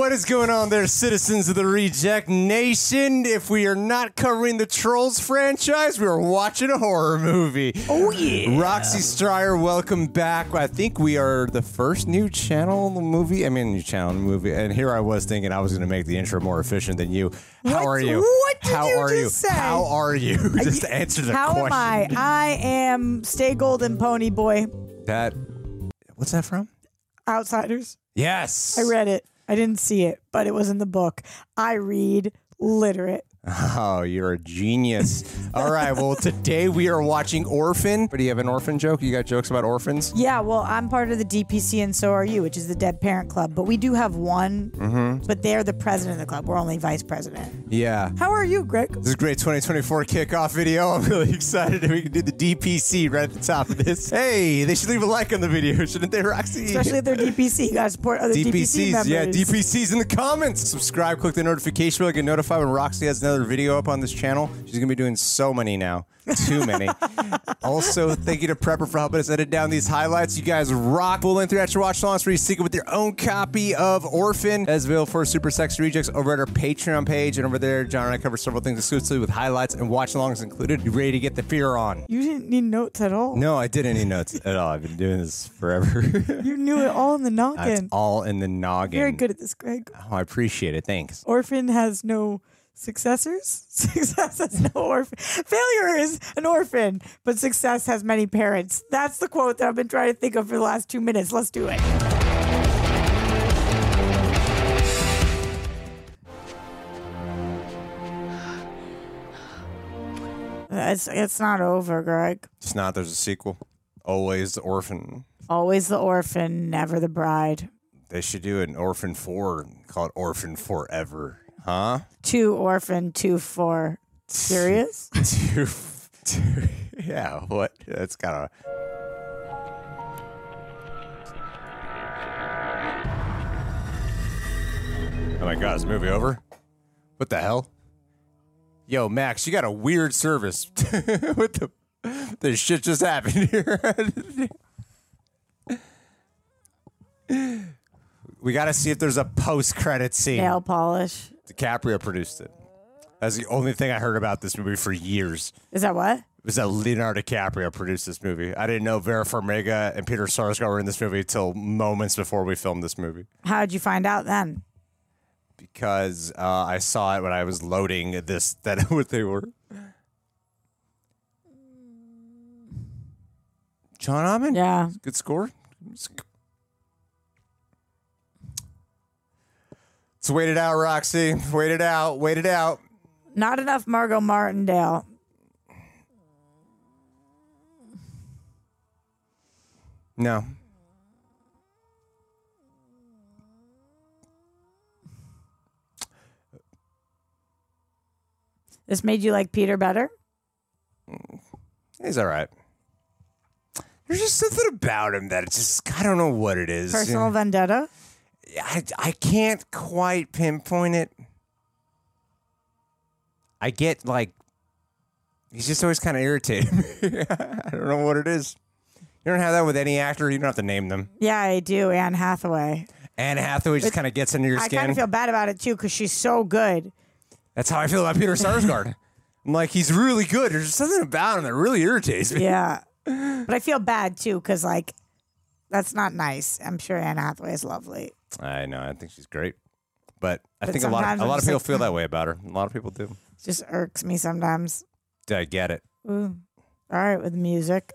What is going on there, citizens of the Reject Nation? If we are not covering the Trolls franchise, we are watching a horror movie. Oh, yeah. Roxy Striar, welcome back. I think we are the first new channel movie. I mean, new channel movie. And here I was thinking I was going to make the intro more efficient than you. How What- are you? what did How you are just you? say? How are you? Uh, just to answer the How question. am I? I am Stay Golden Pony Boy. That. What's that from? Outsiders. Yes. I read it. I didn't see it, but it was in the book. I read literate. Oh, you're a genius. All right. Well, today we are watching Orphan. But do you have an orphan joke? You got jokes about orphans? Yeah, well, I'm part of the DPC and so are you, which is the Dead Parent Club. But we do have one, Mm-hmm. but they're the president of the club. We're only vice president. Yeah. How are you, Greg? This is a great 2024 kickoff video. I'm really excited that we can do the DPC right at the top of this. Hey, they should leave a like on the video, shouldn't they, Roxy? Especially if they're DPC. You gotta support other DPC DPCs, members. yeah, DPCs in the comments. Subscribe, click the notification bell, to get notified when Roxy has another video up on this channel. She's gonna be doing so many now, too many. also, thank you to Praper for helping us edit down these highlights. You guys rock. Full length reaction watch alongs for you seek it with your own copy of Orphan as available for Super Sex Rejects over at our Patreon page. And over there, John and I cover several things exclusively with highlights and watch alongs included. You ready to get the fear on? You didn't need notes at all. No, I didn't need notes at all. I've been doing this forever. You knew it all in the That's noggin. all in the noggin. Very good at this, Greg. Oh, I appreciate it. Thanks. Orphan has no successors. Success has no orphan. Failure is an orphan, but success has many parents. That's the quote that I've been trying to think of for the last two minutes. Let's do it. It's, it's not over, Greg. It's not. There's a sequel. Always the orphan. Always the orphan, never the bride. They should do an Orphan 4 Call it Orphan Forever. Huh? Two orphan, two for. Serious? Two, two, yeah, what? That's kind of. Oh my god, is the movie over? What the hell? Yo, Max, you got a weird service. what the. This shit just happened here. we got to see if there's a post credit scene. Nail polish. DiCaprio produced it. That's the only thing I heard about this movie for years. Is that what? It Was that Leonardo DiCaprio produced this movie? I didn't know Vera Farmiga and Peter Sarsgaard were in this movie till moments before we filmed this movie How'd you find out then? because uh, I saw it when I was loading this. That what they were. John Ottman, Yeah. good score. Let's wait it out, Roxy. Wait it out. Wait it out. Not enough Margot Martindale. No. This made you like Peter better? He's all right. There's just something about him that it's just I don't know what it is. Personal vendetta? I I can't quite pinpoint it. I get like he's just always kind of irritating. me. I don't know what it is. You don't have that with any actor. You don't have to name them. Yeah, I do. Anne Hathaway. Anne Hathaway just kind of gets under your I skin. kind of feel bad about it too because she's so good. That's how I feel about Peter Sarsgaard. I'm like, he's really good. There's something about him that really irritates me. Yeah, but I feel bad too because like that's not nice. I'm sure Anne Hathaway is lovely. I know. I think she's great, but I But think a lot of sometimes a I'm lot of just people like, feel that way about her. A lot of people do. It just irks me sometimes. I get it. Ooh. All right, with music.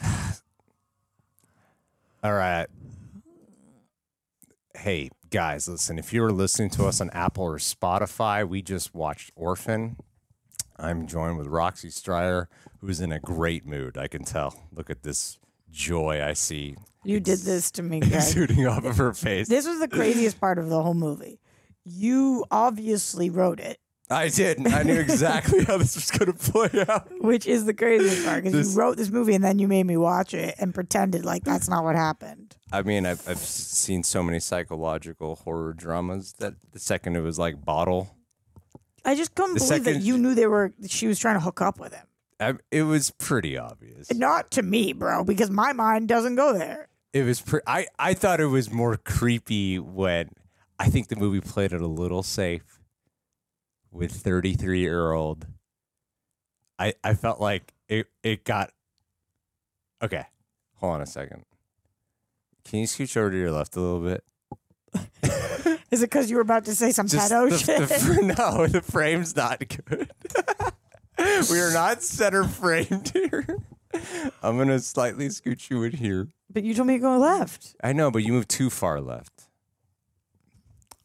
All right. Hey, guys, listen, if you were listening to us on Apple or Spotify, we just watched Orphan. I'm joined with Roxy Striar, who's in a great mood. I can tell. Look at this joy I see You did this to me, Greg. exuding off of her face. This was the craziest part of the whole movie. You obviously wrote it, I did. I knew exactly how this was going to play out. which is the craziest part because This- you wrote this movie and then you made me watch it and pretended like that's not what happened. I mean, I've, I've seen so many psychological horror dramas that the second it was like bottle, I just couldn't The believe that second- you knew they were. She was trying to hook up with him. I, it was pretty obvious. Not to me, bro, because my mind doesn't go there. It was. Pre- I I thought it was more creepy when I think the movie played it a little safe with thirty three year old. I I felt like it it got okay. Hold on a second. Can you scooch over to your left a little bit? Is it because you were about to say some Just pedo the, shit? the no, the frame's not good. we are not center framed here. I'm gonna slightly scoot you in here. But you told me to go left. I know, but you moved too far left.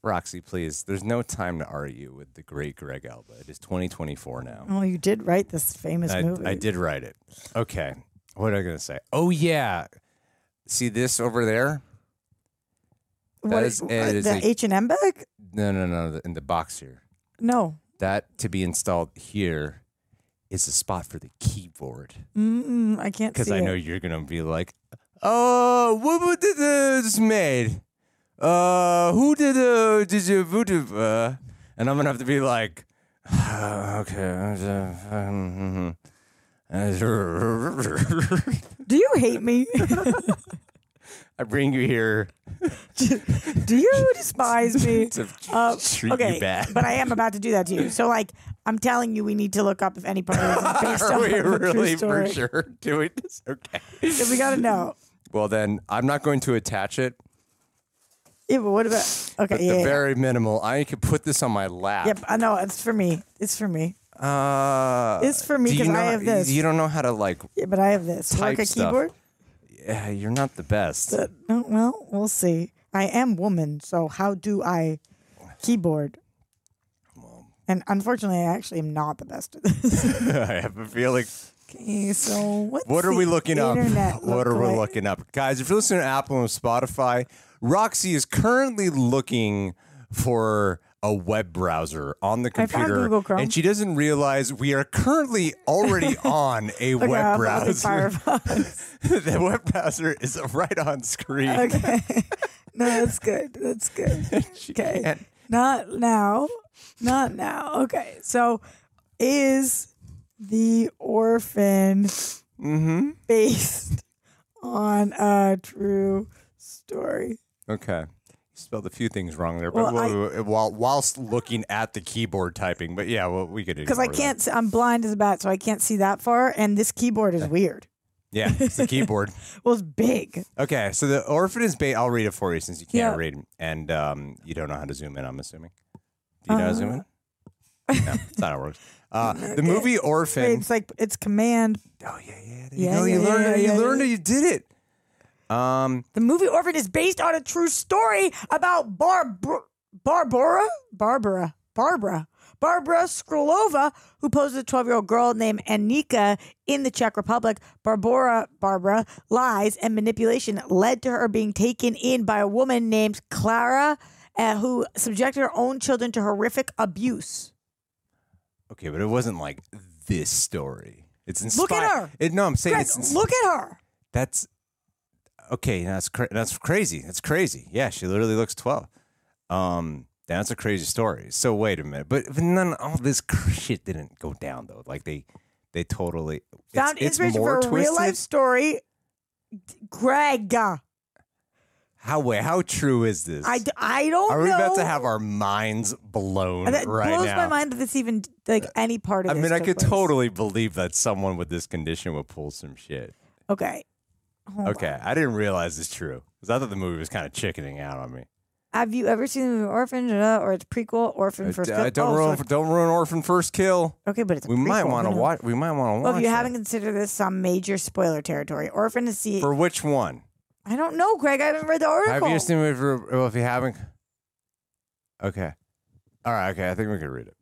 Roxy, please. There's no time to argue with the great Greg Alba. It is 2024 now. Oh, you did write this famous I, movie. I did write it. Okay. What am I going to say? Oh, yeah. See this over there? What, that is- uh, is the H and M bag? No, no, no. In the box here. No. That to be installed here is a spot for the keyboard. Mm-mm, I can't see. Because I know it. you're going to be like, oh, what, what did this made? Uh, who did uh, did you voodoo? Uh, and I'm gonna have to be like, okay. uh, Do you hate me? I bring you here Do you despise me? to Uh, treat okay, you bad. but I am about to do that to you. So, like, I'm telling you, we need to look up if any part of this is based Are on we a true really story. for sure doing this? Okay. If we gotta know. Well, then I'm not going to attach it. Yeah, but what about? Okay, At yeah, the yeah. very minimal, I could put this on my lap. Yep, I know. It's for me. It's for me. Uh, It's for me do you 'cause I have this. You don't know how to like. Yeah, but I have this. Type Like a stuff. keyboard. Yeah, you're not the best. Uh, no, well, we'll see. I am woman, so how do I keyboard? And unfortunately, I actually am not the best at this. I have a feeling. So what's What are we looking up? internet What look are we like? looking up, guys? If you're listening to Apple and Spotify, Roxy is currently looking for a web browser on the computer, and she doesn't realize we are currently already on a Okay, web browser. the web browser is right on screen. okay, no, that's good. That's good. Okay. can't- Not now. Not now. Okay. So is the orphan Mm-hmm. based on a true story? Okay. You spelled a few things wrong there, Well, but I- while, whilst looking at the keyboard typing. But yeah, well, we could do Because I can't, see, I'm blind as a bat, so I can't see that far. And this keyboard is weird. Yeah, it's the keyboard. Well, it's big. Okay, so the orphan is bait. I'll read it for you since you can't Yeah. read, and um, you don't know how to zoom in. I'm assuming. Do you know how to zoom in? No, that's not how it works. Uh, the movie Orphan. It's like it's command. oh yeah, yeah. There Yeah, you go. You yeah, learned yeah, it. You yeah, learned it. You did it. Um, The movie Orphan is based on a true story about Barb- Barbara, Barbara, Barbara, Barbara Skrulova, who posed a 12 year old girl named Annika in the Czech Republic. Barbara, Barbara, lies and manipulation led to her being taken in by a woman named Clara, uh, who subjected her own children to horrific abuse. Okay, but it wasn't like this story. It's inspired. Look at her. It, no, I'm saying Greg, it's ins- look at her. that's okay. That's cra- that's crazy. That's crazy. Yeah, she literally looks 12. Um, That's a crazy story. So wait a minute, but but none all this cr- shit didn't go down though. Like they they totally it's, Found it's inspiration more for a twisted. real life story. Greg, How wait, how true is this? I, d- I don't Are we know. about to have our minds blown that right blows now? my mind that this even like any part of this. I this mean, I took could place. totally believe that someone with this condition would pull some shit. Okay. Hold okay, on. I didn't realize it's true because I thought the movie was kind of chickening out on me. Have you ever seen the movie Orphan uh, or its prequel Orphan First Uh, Kill? don't Oh, ruin, sorry. don't ruin Orphan First Kill. Okay, but it's a We might prequel, want to watch. We might want to watch. Well, if you it. haven't considered this some major spoiler territory, Orphan is the. for which one? I don't know, Greg. I haven't read the article. Have you seen it? For, well, if you haven't, okay, all right, okay. I think we can read it.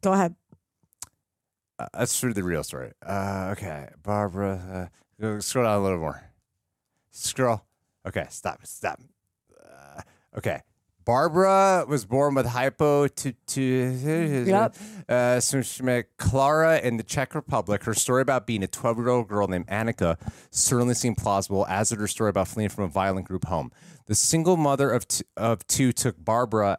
Go ahead. Uh, let's read the real story. Uh, okay, Barbara. Uh, go- scroll down a little more. Scroll. Okay, stop. Stop. Uh, okay. Barbara was born with hypo to to Yep. uh, so she met Clara in the Czech Republic. Her story about being a 12 year old girl named Annika certainly seemed plausible, as did her story about fleeing from a violent group home. The single mother of t- of two took Barbara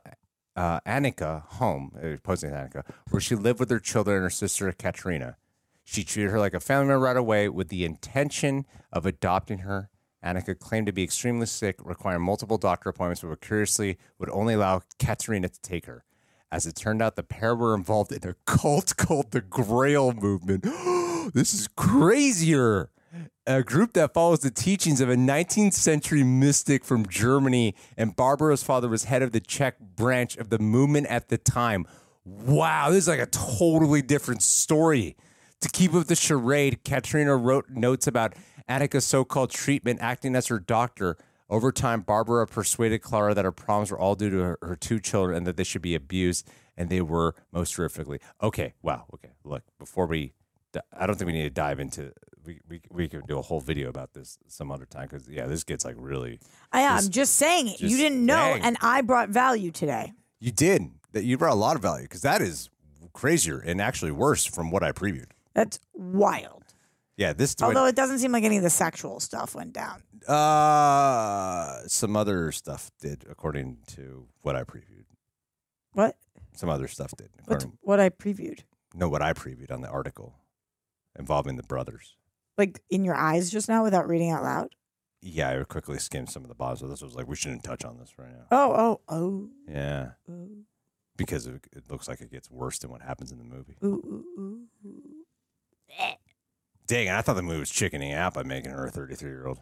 uh, Annika home, uh, posing as Annika, where she lived with her children and her sister Katerina. She treated her like a family member right away with the intention of adopting her. Annika claimed to be extremely sick, requiring multiple doctor appointments, but curiously would only allow Katerina to take her. As it turned out, the pair were involved in a cult called the Grail Movement. this is crazier. A group that follows the teachings of a 19th century mystic from Germany, and Barbara's father was head of the Czech branch of the movement at the time. Wow, this is like a totally different story. To keep up the charade, Katrina wrote notes about Annika's so called treatment, acting as her doctor. Over time, Barbara persuaded Clara that her problems were all due to her, her two children and that they should be abused, and they were most horrifically. Okay, wow, okay. Look, before we, I don't think we need to dive into. We, we, we could do a whole video about this some other time because yeah, this gets like really. I am Just- just saying it. You didn't know, dang. and I brought value today. You did that. You brought a lot of value because that is crazier and actually worse from what I previewed. That's wild. Yeah, this Although it doesn't seem like any of the sexual stuff went down. Uh, some other stuff did, according to what I previewed. What? Some other stuff did. What's what I previewed? no, what I previewed on the article involving the brothers. Like in your eyes just now without reading out loud? Yeah, I quickly skimmed some of the bottom. So this was like, we shouldn't touch on this right now. Oh, oh, oh. Yeah, Ooh, because it, it looks like it gets worse than what happens in the movie. ooh, ooh, ooh. Dang, and I thought the movie was chickening out by making her a 33 year old.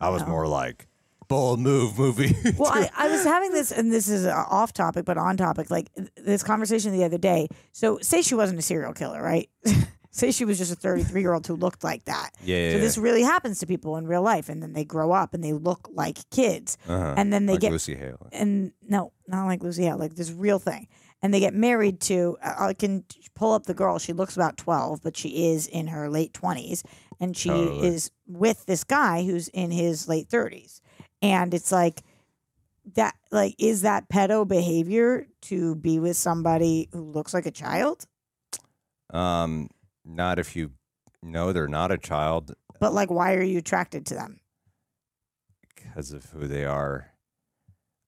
I was No. more like, bold move movie. Well, I, I was having this, and this is uh, off topic, but on topic, like th- this conversation the other day. So, say she wasn't a serial killer, right? say she was just a 33 year old who looked like that. yeah, yeah, So, this really happens to people in real life, and then they grow up and they look like kids. Uh-huh. And then they like get Lucy Hale. and no, not like Lucy Hale, like this real thing. And they get married to. I can pull up the girl. She looks about twelve, but she is in her late twenties, and she Totally. is with this guy who's in his late thirties. And it's like that. Like, is that pedo behavior to be with somebody who looks like a child? Um, not if you know they're not a child But like, why are you attracted to them? because of who they are.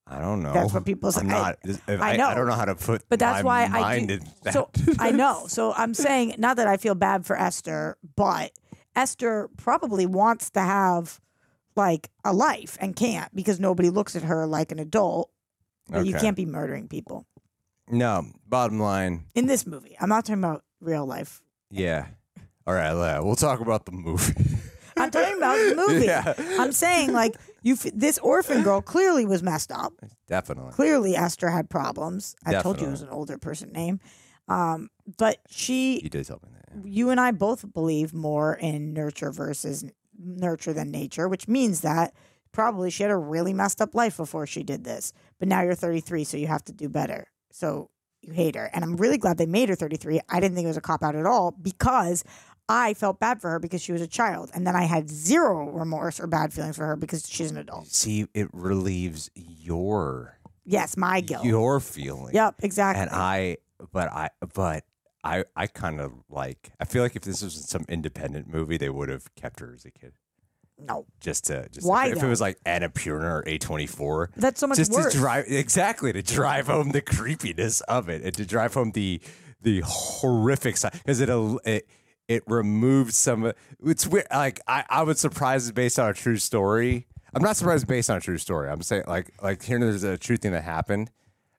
I don't know. That's what people say. I'm not. I I, know. I don't know how to put. But that's why I do- So I know. So I'm saying not that I feel bad for Esther, but Esther probably wants to have like a life and can't because nobody looks at her like an adult. But You can't be murdering people no. Bottom line, in this movie. I'm not talking about real life. yeah. All right, we'll talk about the movie. I'm talking about the movie. Yeah. I'm saying like you. f- This orphan girl clearly was messed up. Definitely. Clearly, Esther had problems. I told you it was an older person name. Um, but she You did tell me that. you and I both believe more in nurture versus nurture than nature, which means that probably she had a really messed up life before she did this. But now you're 33, so you have to do better. So you hate her. And I'm really glad they made her 33. I didn't think it was a cop out at all because I felt bad for her because she was a child. And then I had zero remorse or bad feelings for her because she's an adult. See, it relieves your Yes, my guilt. your feeling. Yep, exactly. And I, but I, but I, I kind of like. I feel like if this was some independent movie, they would have kept her as a kid. No, just to just Why, if it was like Annapurna or A24. That's so much just worse. to drive exactly to drive home the creepiness of it and to drive home the the horrific side because it it it removed some. of- It's weird. Like I I was surprised based on a true story. I'm not surprised based on a true story. I'm saying like like hearing there's a true thing that happened.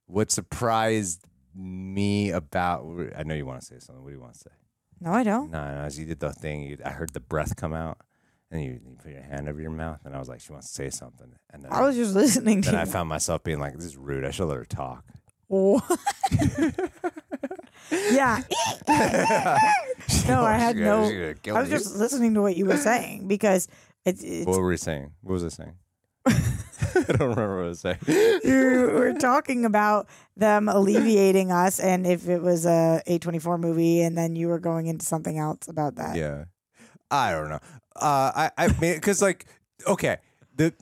What surprised me about I know you want to say something. What do you want to say? no, I don't. No, no, as you did the thing, you, I heard the breath come out, and you, you put your hand over your mouth, and I was like, she wants to say something, and then I was just listening to then I you. found myself being like, this is rude. I should let her talk. What? yeah. no, I had no. she's gonna kill I was just listening to what you were saying because it's, it's What were we saying? What was I saying? I don't remember what I was saying. you were talking about them alleviating us, and if it was a A twenty four movie, and then you were going into something else about that. Yeah, I don't know. Uh, I I mean, because like, okay, the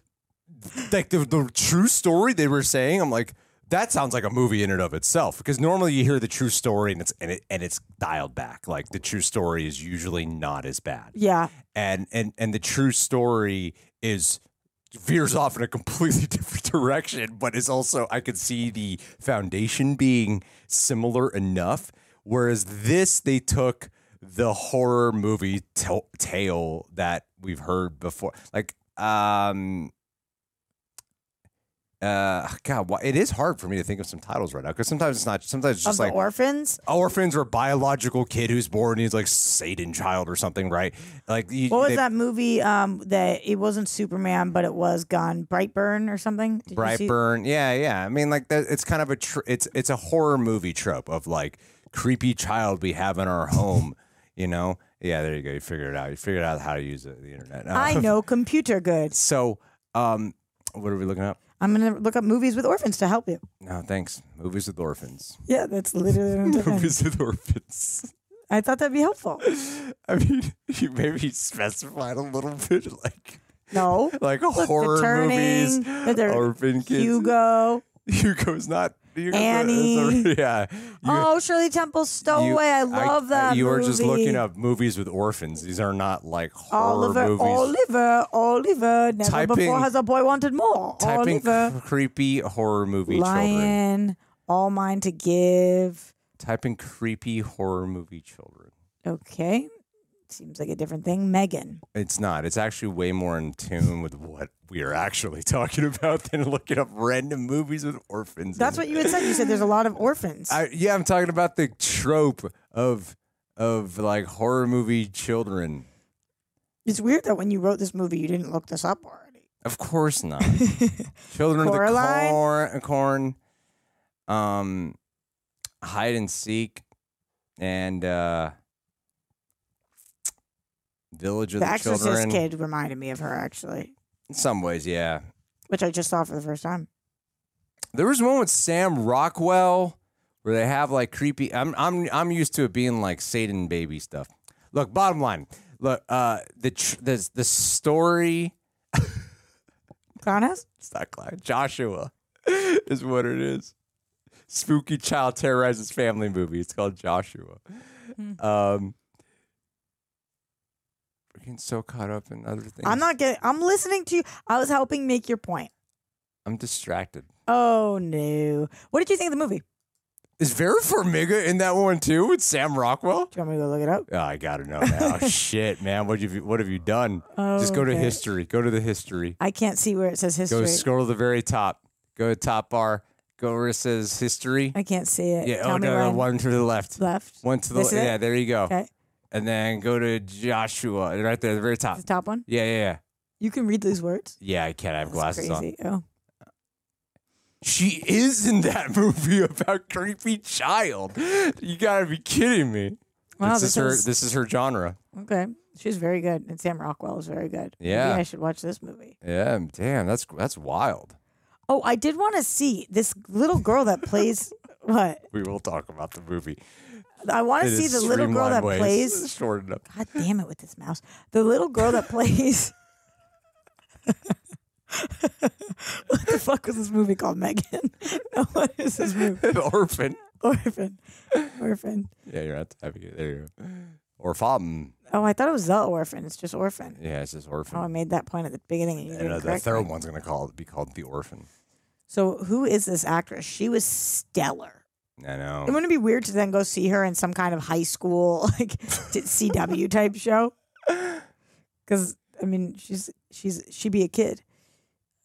like the the true story they were saying, I'm like. That sounds like a movie in and of itself because normally you hear the true story and it's and it and it's dialed back. Like the true story is usually not as bad. Yeah. and and and the true story is veers off in a completely different direction but is also i could see the foundation being similar enough whereas this they took the horror movie t- tale that we've heard before like um uh god why, it is hard for me to think of some titles right now because sometimes it's not sometimes it's just the like orphans. orphans or biological kid who's born he's like satan child or something right like you, What was they- that movie? Um, that it wasn't Superman, but it was gone Brightburn or something. Did you see- Brightburn. Yeah, yeah. I mean, like that. It's kind of a tr- it's it's a horror movie trope of like creepy child we have in our home. You know? Yeah. There you go. You figured it out. You figured out how to use the, the internet. I know computer good. So, um, what are we looking up? I'm gonna look up movies with orphans to help you. No, thanks. Movies with orphans. Yeah, that's literally. what I'm. Movies with orphans. I thought that'd be helpful. I mean, you maybe specified a little bit, like No, like Look, horror Turning, movies, orphan kids. Hugo. Hugo's not. Hugo's Annie. yeah. You- oh, Shirley Temple Stowaway. I love that. You were just looking up movies with orphans. These are not like horror Oliver, movies. Oliver, Oliver. Never Typing- before has a boy wanted more. Typing Oliver, creepy horror movie children. All Mine to Give. Typing creepy horror movie children. Okay, seems like a different thing. Megan. It's not. It's actually way more in tune with what we are actually talking about than looking up random movies with orphans. That's what you had said. You said there's a lot of orphans. I, yeah, I'm talking about the trope of of like horror movie children. it's weird that when you wrote this movie, you didn't look this up already. Of course not. Children of the Coraline? corn, corn, um, hide and seek, and uh, village of The the, Exorcist children. kid reminded me of her actually, In some ways, yeah. which I just saw for the first time. There was one with Sam Rockwell where they have like creepy. I'm I'm I'm used to it being like Satan baby stuff. Look, bottom line. Look, uh, the tr- the the story. Clownos? It's not Clyde. Joshua is what it is. Spooky child terrorizes family movie. It's called Joshua. Um, we're getting so caught up in other things. I'm not getting. I'm listening to you. I was helping make your point. I'm distracted. Oh no! What did you think of the movie? Is Vera Farmiga in that one too with Sam Rockwell? Do you want me to go look it up? Oh, I gotta know now. Oh, shit, man, what have you what have you done? Oh, Just go to Okay. history. Go to the history. I can't see where it says history. Go scroll to the very top. Go to top bar. Go where it says history. I can't see it. Yeah. Tell oh me no, no, one to the left. left. One to the This is it? yeah. There you go. Okay, And then go to Joshua right there, the very top. the top one. Yeah, yeah, yeah. You can read these words. Yeah, I can't. I have That's glasses on. Oh, She is in that movie about creepy child. You gotta be kidding me. Wow, this, this is her. is- This is her genre. okay. She's very good, and Sam Rockwell is very good. Yeah. Maybe I should watch this movie. Yeah. Damn. That's that's wild. Oh, I did want to see this little girl that plays. what? We will talk about the movie. I want to see the little girl that ways. plays. Shortened up. God damn it with this mouse. The little girl that plays. what the fuck was this movie called, Megan? no, what is this movie? An orphan. Orphan. Orphan. Yeah, you're at the There you go. Or Fom. Oh, I thought it was the orphan. It's just orphan. Yeah, it's just orphan. Oh, I made that point at the beginning. And you didn't uh, the third me. one's gonna call be called the orphan. So who is this actress? She was stellar. I know. It wouldn't be weird to then go see her in some kind of high school like CW type show. Because I mean, she's she's she'd be a kid.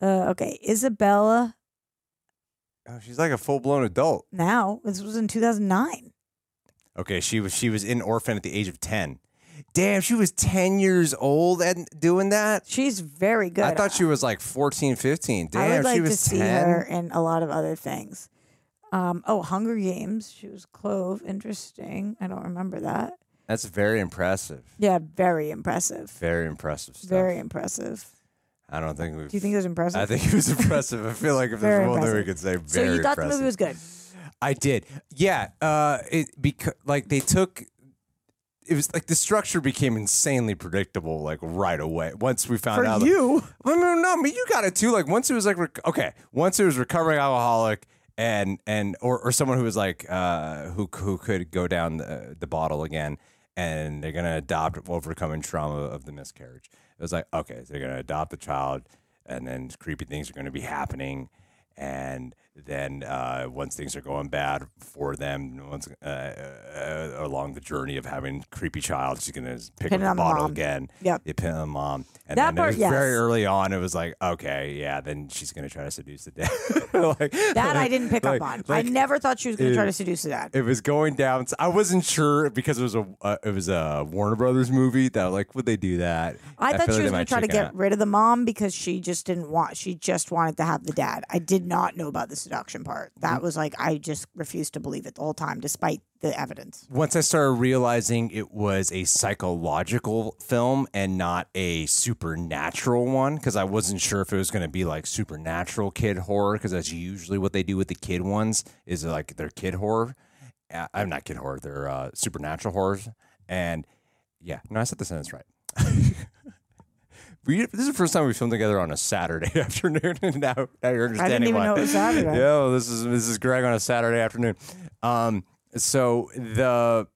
Uh, okay, Isabella. Oh, she's like a full blown adult. Now this was in 2009. Okay, she was she was in orphan at the age of ten. Damn, she was ten years old and doing that. She's very good. I thought she was like 14, 15. Damn, I would like she was to see 10. her in a lot of other things. Um, oh, Hunger Games. She was Clove. Interesting. I don't remember that. That's very impressive. Yeah, very impressive. Very impressive stuff. Very impressive. I don't think we've. Do you think it was impressive? I think it was impressive. I feel like if there's one thing we could say, so you thought impressive. the movie was good. I did. Yeah. Uh, it because like they took. It was like the structure became insanely predictable, like right away. Once we found For out, you, Well, no, no, I mean you got it too. Like once it was like okay, once it was recovering alcoholic and and or, or someone who was like uh who who could go down the, the bottle again and they're gonna adopt overcoming trauma of the miscarriage. It was like okay, so they're gonna adopt the child and then creepy things are gonna be happening. And then uh, once things are going bad for them, once uh, uh, along the journey of having creepy child, she's gonna pick Pin up the bottle mom. again. Yep. You pin on the mom, and That then part, it was very early on. It was like, okay, yeah, then she's gonna try to seduce the dad. like, that I didn't pick like- up on. like, I never thought she was going to try to seduce the dad. It was going down. I wasn't sure because it was a uh, it was a Warner Brothers movie that like would they do that? I, thought she like was gonna try to get out. rid of the mom because she just didn't want. She just wanted to have the dad. I did not know about the seduction part. That was like I just refused to believe it the whole time, despite the evidence. Once I started realizing it was a psychological film and not a supernatural one, because I wasn't sure if it was going to be like supernatural kid horror, because that's usually what they do with the kid ones is like their kid horror. Uh, I'm not kid horror; they're uh, supernatural horrors. And yeah, no, I said the sentence right. We, this is the first time we filmed together on a Saturday afternoon, and now, now you're understanding I didn't even why. know it was Saturday. Yeah, this is this is Greg on a Saturday afternoon. Um, so the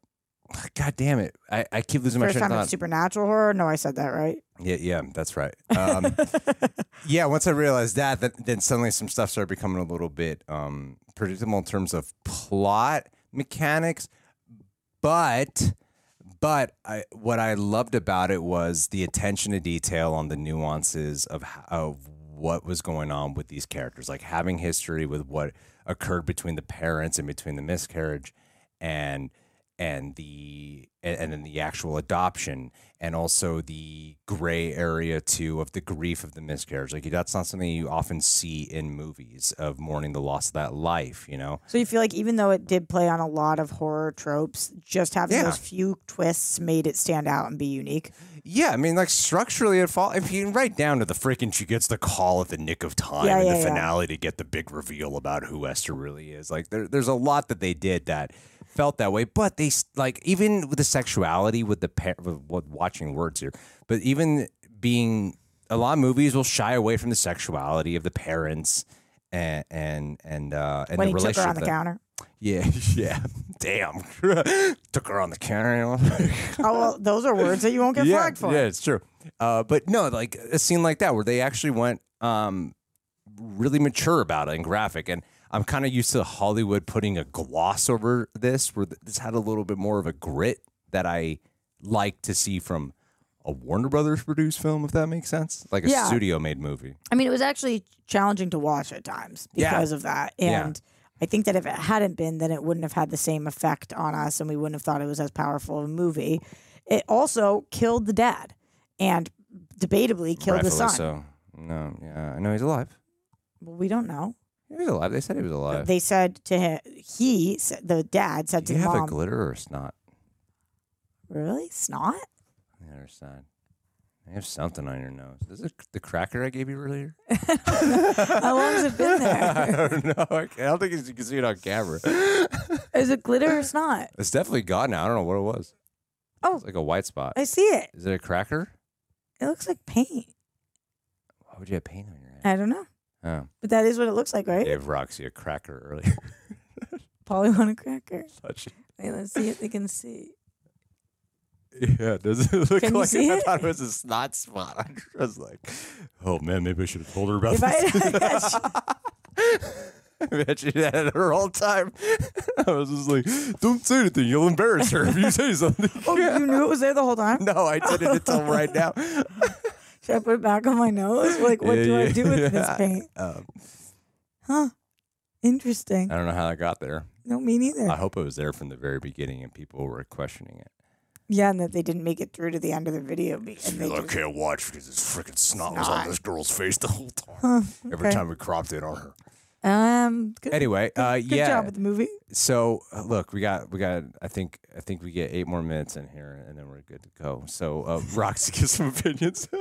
God damn it, I, I keep losing my First train of time thought. it's supernatural horror. No, I said that right. Yeah, yeah, that's right. Um, yeah, once I realized that, then, then suddenly some stuff started becoming a little bit um, predictable in terms of plot mechanics. But, but I, what I loved about it was the attention to detail on the nuances of of what was going on with these characters, like having history with what occurred between the parents and between the miscarriage, and and the and, and then the actual adoption and also the gray area too of the grief of the miscarriage like that's not something you often see in movies of mourning the loss of that life you know So you feel like even though it did play on a lot of horror tropes, just having Yeah. those few twists made it stand out and be unique. yeah i mean like structurally it fall if you right down to the freaking she gets the call at the nick of time Yeah, in yeah, the finale to get the big reveal about who esther really is like there, there's a lot that they did that felt that way but they like even with the sexuality with the par- with watching words here but even being a lot of movies will shy away from the sexuality of the parents and and and uh and when the he took her on the that- counter. yeah yeah damn took her on the counter? Oh well, those are words that you won't get yeah, flagged for. Yeah, it's true. Uh, but no, like a scene like that where they actually went um, really mature about it and graphic. And I'm kind of used to Hollywood putting a gloss over this, where this had a little bit more of a grit that I like to see from a Warner Brothers produced film, if that makes sense, like a Yeah. studio made movie. I mean, it was actually challenging to watch at times Yeah. because of that. Yeah. And I think that if it hadn't been, then it wouldn't have had the same effect on us and we wouldn't have thought it was as powerful of a movie. It also killed the dad and debatably killed the son. So no, yeah, I know he's alive. Well, we don't know. He was alive. They said he was alive. They said to him, he, the dad said Do to you the have mom, a glitter or snot? really? Snot? The other side. You have something on your nose. Is it the cracker I gave you earlier? How long has it been there? I don't know. I don't think you can see it on camera. Is it glitter or snot? It's definitely gone now. I don't know what it was. Oh. It's like a white spot. I see it. Is it a cracker? It looks like paint. Why would you have paint on your hand? I don't know. Oh, But that is what it looks like, I right? gave Roxy a cracker earlier. Polly want a cracker. It. Wait, let's see if they can see. Yeah, does it look Can you like see I it? thought it was a snot spot? I was like, oh man, maybe I should have told her about If this. I, I bet she had it her whole time. I was just like, don't say anything. You'll embarrass her if you say oh, something. oh, you knew it was there the whole time. No, I did it until right now. Should I put it back on my nose? Like, what Yeah, do I do with this yeah. paint? Um, Huh? Interesting. I don't know how I got there. No, me neither. I hope it was there from the very beginning and people were questioning it. yeah, and that they didn't make it through to the end of the video. be- And they I just, can't watch because this freaking snot was on this girl's face the whole time. Huh, Every time we cropped it on her. um, good, Anyway, uh, good yeah. job with the movie. so uh, look, we got we got. I think I think we get eight more minutes in here, and then we're good to go. So uh, Roxy, give some opinions.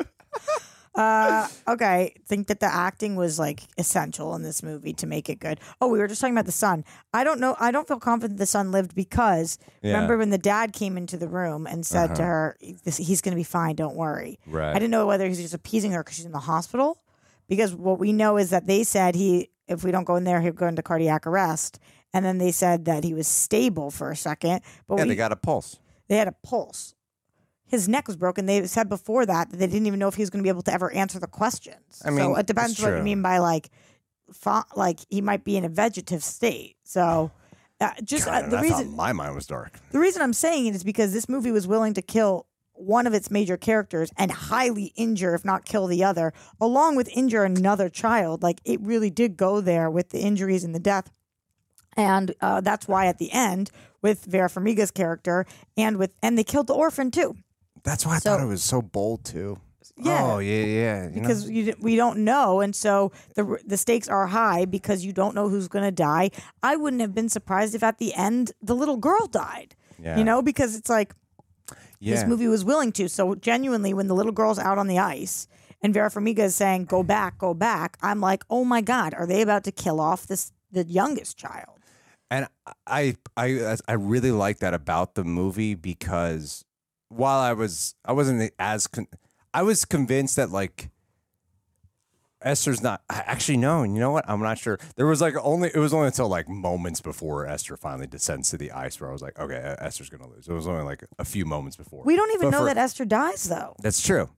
Uh, okay. Think that the acting was like essential in this movie to make it good. Oh, we were just talking about the son. I don't know. I don't feel confident the son lived because Yeah. Uh-huh. remember when the dad came into the room and said to her, this, "He's going to be fine. Don't worry." Right. I didn't know whether he was just appeasing her because she's in the hospital. Because what we know is that they said he, if we don't go in there, he'll go into cardiac arrest. And then they said that he was stable for a second, but yeah, we, they got a pulse. they had a pulse. His neck was broken. They said before that that they didn't even know if he was going to be able to ever answer the questions. I mean, so it depends what you mean by like, fa- like he might be in a vegetative state. So uh, just uh, the I reason my mind was dark. the reason I'm saying it is because this movie was willing to kill one of its major characters and highly injure, if not kill the other, along with injure another child. Like it really did go there with the injuries and the death. And uh, that's why at the end, with Vera Farmiga's character, and with and they killed the orphan too, That's why I So- thought it was so bold too. Yeah. Oh yeah, yeah. you because you, we don't know, and so the the stakes are high because you don't know who's going to die. I wouldn't have been surprised if at the end the little girl died. Yeah. You know, because it's like yeah. this movie was willing to. So genuinely, when the little girl's out on the ice and Vera Farmiga is saying "Go back, go back," I'm like, "Oh my God, are they about to kill off this the youngest child?" And I, I, I really like that about the movie because while I was, I wasn't as, con- I was convinced that like Esther's not actually no. You know what? I'm not sure. There was like only it was only until like moments before Esther finally descends to the ice where I was like, okay, Esther's gonna lose. It was only like a few moments before. We don't even But know for- that Esther dies, though. That's true.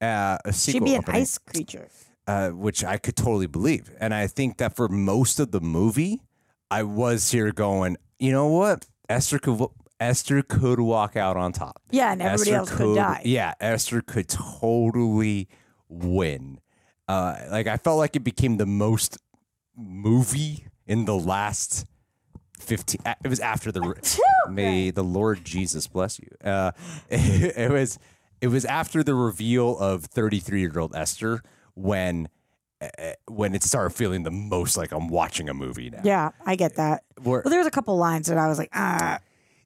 Uh, a She'd sequel be an opening ice creature. uh, which I could totally believe. And I think that for most of the movie, I was here going, you know what? Esther could Esther could walk out on top. Yeah, and everybody Esther else could die. Yeah, Esther could totally win. Uh, like I felt like it became the most movie in the last 15 it was after the may the lord jesus bless you uh it, was it was after the reveal of 33 year old esther when uh, when it started feeling the most like i'm watching a movie now Yeah, I get that. Where- Well, there was a couple lines that I was like, ah,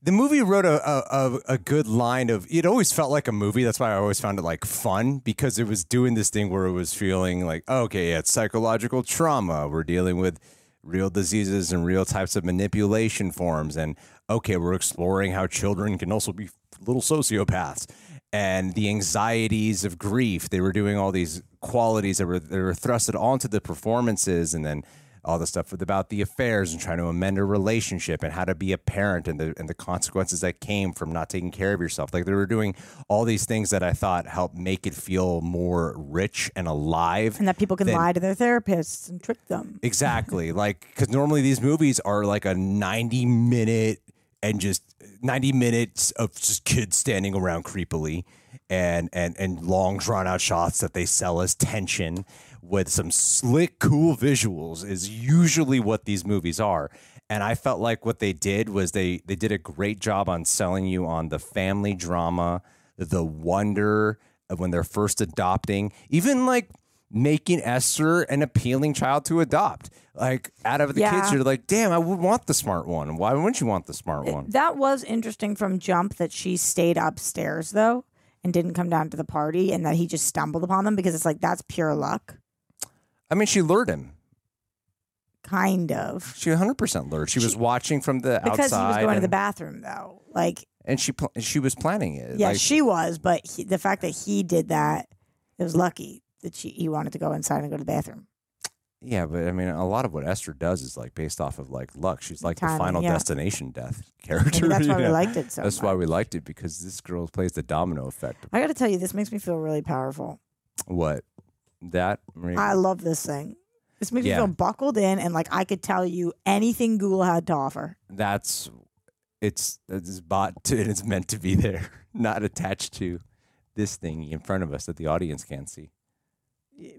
the movie wrote a, a, a, good line of it always felt like a movie. That's why i always found it like fun because it was doing this thing where it was feeling like oh, okay yeah, it's psychological trauma. We're dealing with real diseases and real types of manipulation forms. And okay we're exploring how children can also be little sociopaths. And the anxieties of grief they were doing all these qualities that were, that were thrusted onto the performances. And then all the stuff with about the affairs and trying to amend a relationship and how to be a parent and the and the consequences that came from not taking care of yourself. Like they were doing all these things that I thought helped make it feel more rich and alive. and that people can Then- lie to their therapists and trick them. Exactly. like because normally these movies are like a ninety minute and just ninety minutes of just kids standing around creepily and and and long drawn out shots that they sell as tension with some slick cool visuals is usually what these movies are and i felt like what they did was they they did a great job on selling you on the family drama the wonder of when they're first adopting even like making esther an appealing child to adopt like out of the Yeah. kids you're like damn i would want the smart one why wouldn't you want the smart one That was interesting from Jump that she stayed upstairs though and didn't come down to the party and that he just stumbled upon them because it's like that's pure luck. I mean she lured him Kind of. She 100% lured. She, was watching from the outside. Because outside. he was going to the bathroom though. Like and she pl- she was planning it. yeah, Like, she was, but he, the fact that he did that, it was lucky that she he wanted to go inside and go to the bathroom. Yeah, but I mean, a lot of what Esther does is like based off of like luck. She's like Timing, the Final yeah. Destination death character. Maybe that's why we liked it so That's why we liked it because this girl plays the domino effect. I got to tell you, this makes me feel really powerful. What that? I love this thing. This makes Yeah. me feel buckled in and like I could tell you anything Google had to offer. that's it's it's bought to and it's meant to be there, not attached to this thing in front of us that the audience can't see.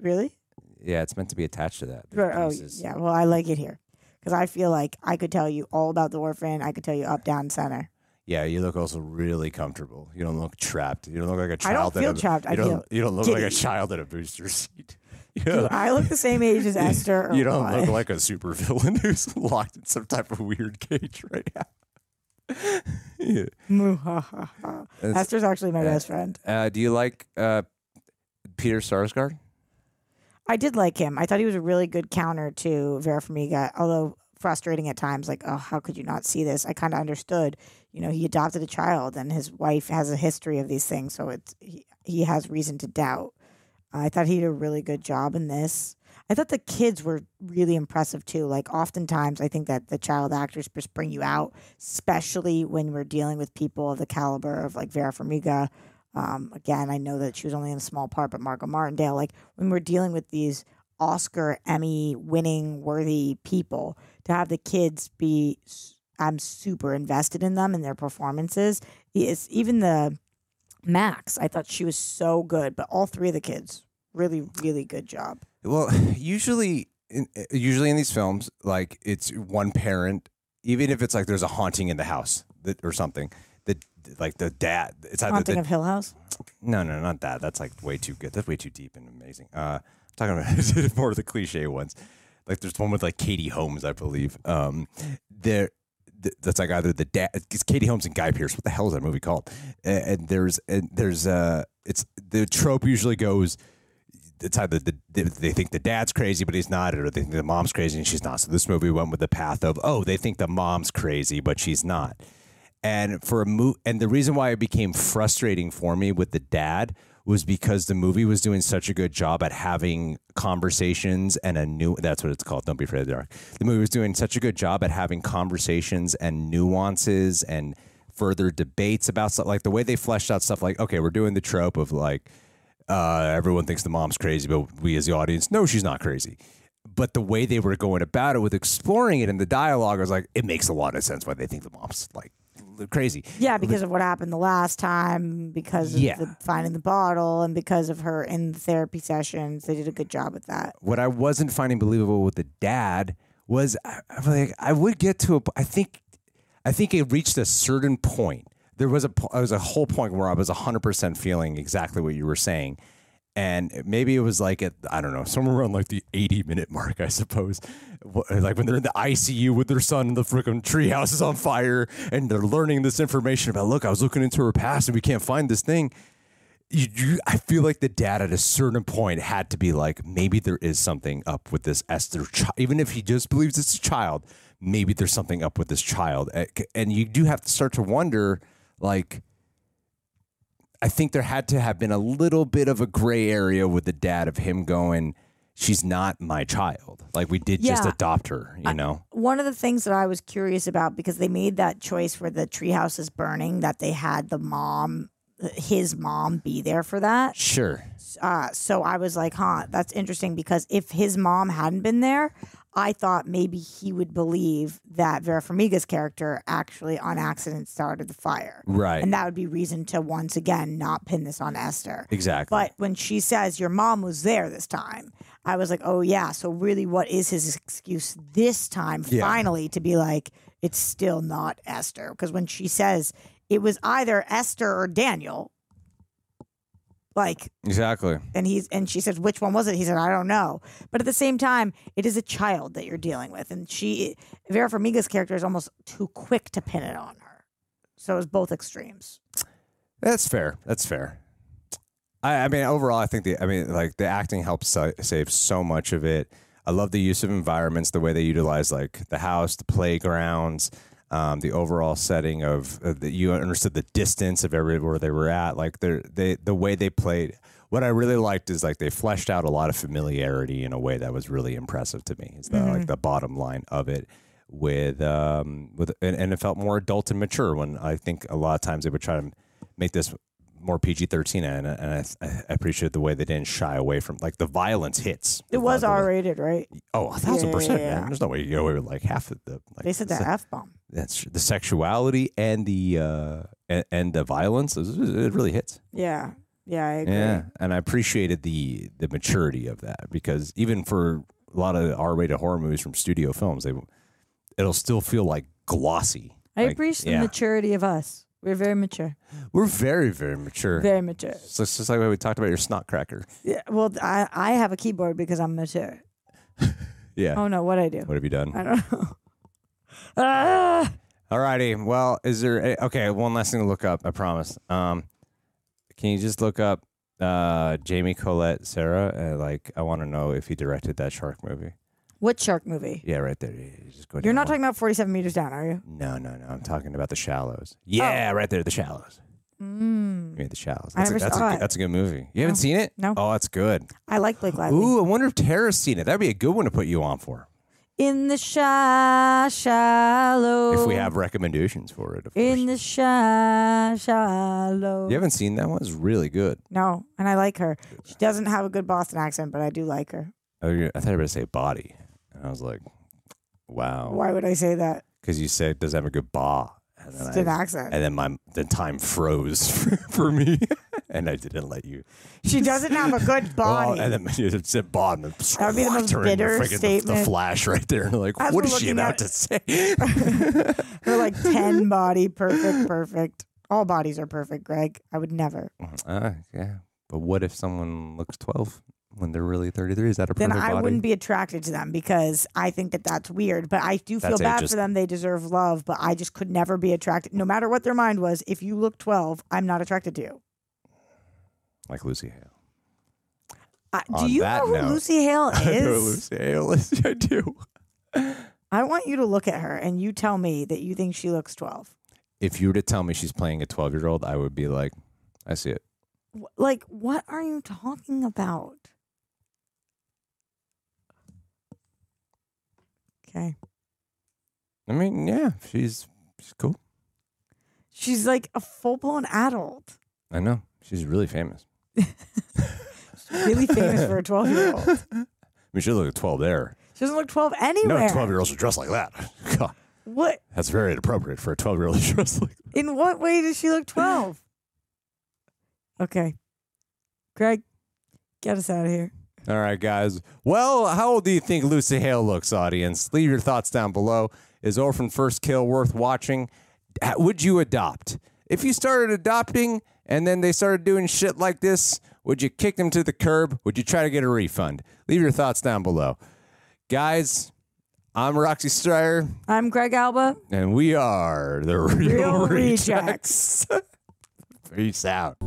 Really? Yeah, it's meant to be attached to that. There's Oh, pieces. yeah. Well, I like it here because I feel like I could tell you all about the orphan. I could tell you up, down, center. Yeah, you look also really comfortable. You don't look trapped. You don't look like a I don't child. feel a- trapped. I You don't. feel you don't look like a child in a booster seat. You, Do don't- I look the same age as Esther? Or you don't what? look like a supervillain who's locked in some type of weird cage right now. yeah. Esther's actually my uh, best friend. Uh, do you like uh, Peter Sarsgaard? I did like him. I thought he was a really good counter to Vera Farmiga, although frustrating at times. Like, oh, how could you not see this? I kind of understood. You know, he adopted a child, and his wife has a history of these things, so it's he, he has reason to doubt. I thought he did a really good job in this. I thought the kids were really impressive too. Like, oftentimes, I think that the child actors just bring you out, especially when we're dealing with people of the caliber of like Vera Farmiga. Um, again, I know that she was only in a small part, but Margot Martindale, like when we're dealing with these Oscar, Emmy winning worthy people, to have the kids be, I'm super invested in them and their performances. It's even the Max, I thought she was so good, but all three of the kids, really, really good job. Well, usually, in, uh, usually in these films, like it's one parent, even if it's like there's a haunting in the house that, or something. That like the dad, it's either Haunting the, of Hill House. no, no, not that. That's like way too good. That's way too deep and amazing. Uh, I'm talking about more of the cliche ones. Like there's one with like Katie Holmes, I believe. Um, there. Th- That's like either the dad, it's Katie Holmes and Guy Pearce. What the hell is that movie called? And there's, and there's, uh, it's the trope usually goes, it's either the, they they think the dad's crazy but he's not, or they think the mom's crazy and she's not. So this movie went with the path of oh they think the mom's crazy but she's not. And for a mo- and the reason why it became frustrating for me with the dad was because the movie was doing such a good job at having conversations and a new that's what it's called don't be afraid of the dark the movie was doing such a good job at having conversations and nuances and further debates about stuff like the way they fleshed out stuff like okay we're doing the trope of like uh, everyone thinks the mom's crazy, but we as the audience know she's not crazy. But the way they were going about it with exploring it in the dialogue, I was like, it makes a lot of sense why they think the mom's like crazy. Yeah, because of what happened the last time, because of Yeah. the finding the bottle, and because of her in the therapy sessions. They did a good job with that. What I wasn't finding believable with the dad was, I, I like, I would get to a, I think, I think it reached a certain point. There was a, there was a whole point where I was hundred percent feeling exactly what you were saying. And maybe it was like at I don't know somewhere around like the eighty minute mark, I suppose. Like when they're in the ICU with their son, the freaking treehouse is on fire, and they're learning this information about. Look, I was looking into her past, and we can't find this thing. You, you, I feel like the dad at a certain point had to be like, maybe there is something up with this Esther, chi- even if he just believes it's a child. Maybe there's something up with this child, Eh, and you do have to start to wonder, like. I think there had to have been a little bit of a gray area with the dad of him going, she's not my child. Like we did just adopt her, you know? One of the things that I was curious about because they made that choice where the treehouse is burning, that they had the mom, his mom, be there for that. Sure. Uh, so I was like, huh, that's interesting because if his mom hadn't been there, I thought maybe he would believe that Vera Farmiga's character actually on accident started the fire. Right. And that would be reason to once again not pin this on Esther. Exactly. But when she says your mom was there this time, I was like, oh yeah. So really, what is his excuse this time? Yeah. Finally, to be like, it's still not Esther because when she says it was either Esther or Daniel, like, exactly. and he's and she says which one was it? He said I don't know. But at the same time, it is a child that you're dealing with, and she Vera Farmiga's character is almost too quick to pin it on her. So it's both extremes. That's fair. That's fair. I, I mean, overall, I think the, I mean, like the acting helps sa- save so much of it. I love the use of environments, the way they utilize like the house, the playgrounds. Um, the overall setting of uh, the, you understood the distance of everywhere they were at. Like they they the way they played. What I really liked is like they fleshed out a lot of familiarity in a way that was really impressive to me. Is the like the bottom line of it with um with and, and it felt more adult and mature when I think a lot of times they would try to make this more PG thirteen and, and I, I appreciate the way they didn't shy away from like the violence hits. It was R rated, right? Oh, a thousand Yeah, percent, yeah, yeah. man. There's no way you get away with like half of the. Like, They said the F bomb. That's the sexuality and the uh and, and the violence. It really hits. Yeah. Yeah, I agree. Yeah, and I appreciated the the maturity of that because even for a lot of R-rated horror movies from studio films, they it'll still feel like glossy. I Like, appreciate yeah. the maturity of us. We're very mature. We're very very mature. Very mature. So it's just like when we talked about your snot cracker. Yeah. Well, I, I have a keyboard because I'm mature. Yeah. Oh no, what I do? What have you done? I don't know. Ah! righty. Well, is there a, okay? One last thing to look up. I promise. Um, can you just look up uh Jamie Collet-Serra? Uh, like, I want to know if he directed that shark movie. What shark movie? Yeah, right there. You just go You're down not one. talking about 47 meters down, are you? No, no, no. I'm talking about the Shallows. Yeah, right there, the Shallows. Mm. Mean the Shallows? I That's, never a, that's, saw a, it. that's a good movie. You haven't seen it? No. Oh, that's good. I like Blake Lively. Ooh, I wonder if Tara's seen it. That'd be a good one to put you on for. In the shy, shallow. If we have recommendations for it, of course. In the shy, shallow. you haven't seen that one? It's really good. No, and I like her. She doesn't have a good Boston accent, but I do like her. Oh, you- I thought you were going to say body. And I was like, wow. Why would I say that? because you said does it have a good ba, and then, It's an I, accent. and then my the time froze for, for me, and I didn't let you. She doesn't have a good body. Well, and then you said then That would be the most bitter friggin' the- the, flash right there, and like, As what she about at- to say? Her like 10 body, perfect, perfect. All bodies are perfect, Greg. I would never. uh, yeah, but what if someone looks twelve when they're really thirty three? Is that a problem? Then I body? wouldn't be attracted to them because I think that that's weird. But I do feel That's bad ageist. for them. They deserve love, but I just could never be attracted. No matter what their mind was, if you look 12, I'm not attracted to you. like Lucy Hale. Uh, do you know who note- Lucy Hale is? I know? Lucy Hale is. I do. I want you to look at her and you tell me that you think she looks 12. If you were to tell me she's playing a twelve year old, I would be like, I see it. Like, what are you talking about? Okay. I mean, yeah, she's she's cool. She's like a full blown adult. I know. She's really famous. Really famous for a 12 year old. I mean, she looked at 12 there. She doesn't look 12 anywhere. No 12 year olds are dressed like that. God, What? that's very inappropriate for a 12 year old to dress like that. In what way does she look 12? Okay. Greg, get us out of here. All right, guys. Well, how old do you think Lucy Hale looks, audience? Leave your thoughts down below. Is Orphan First Kill worth watching? Would you adopt? If you started adopting and then they started doing shit like this, would you kick them to the curb? Would you try to get a refund? Leave your thoughts down below. Guys, I'm Roxy Striar, I'm Greg Alba. and we are the Reel, Reel Rejects. Peace out.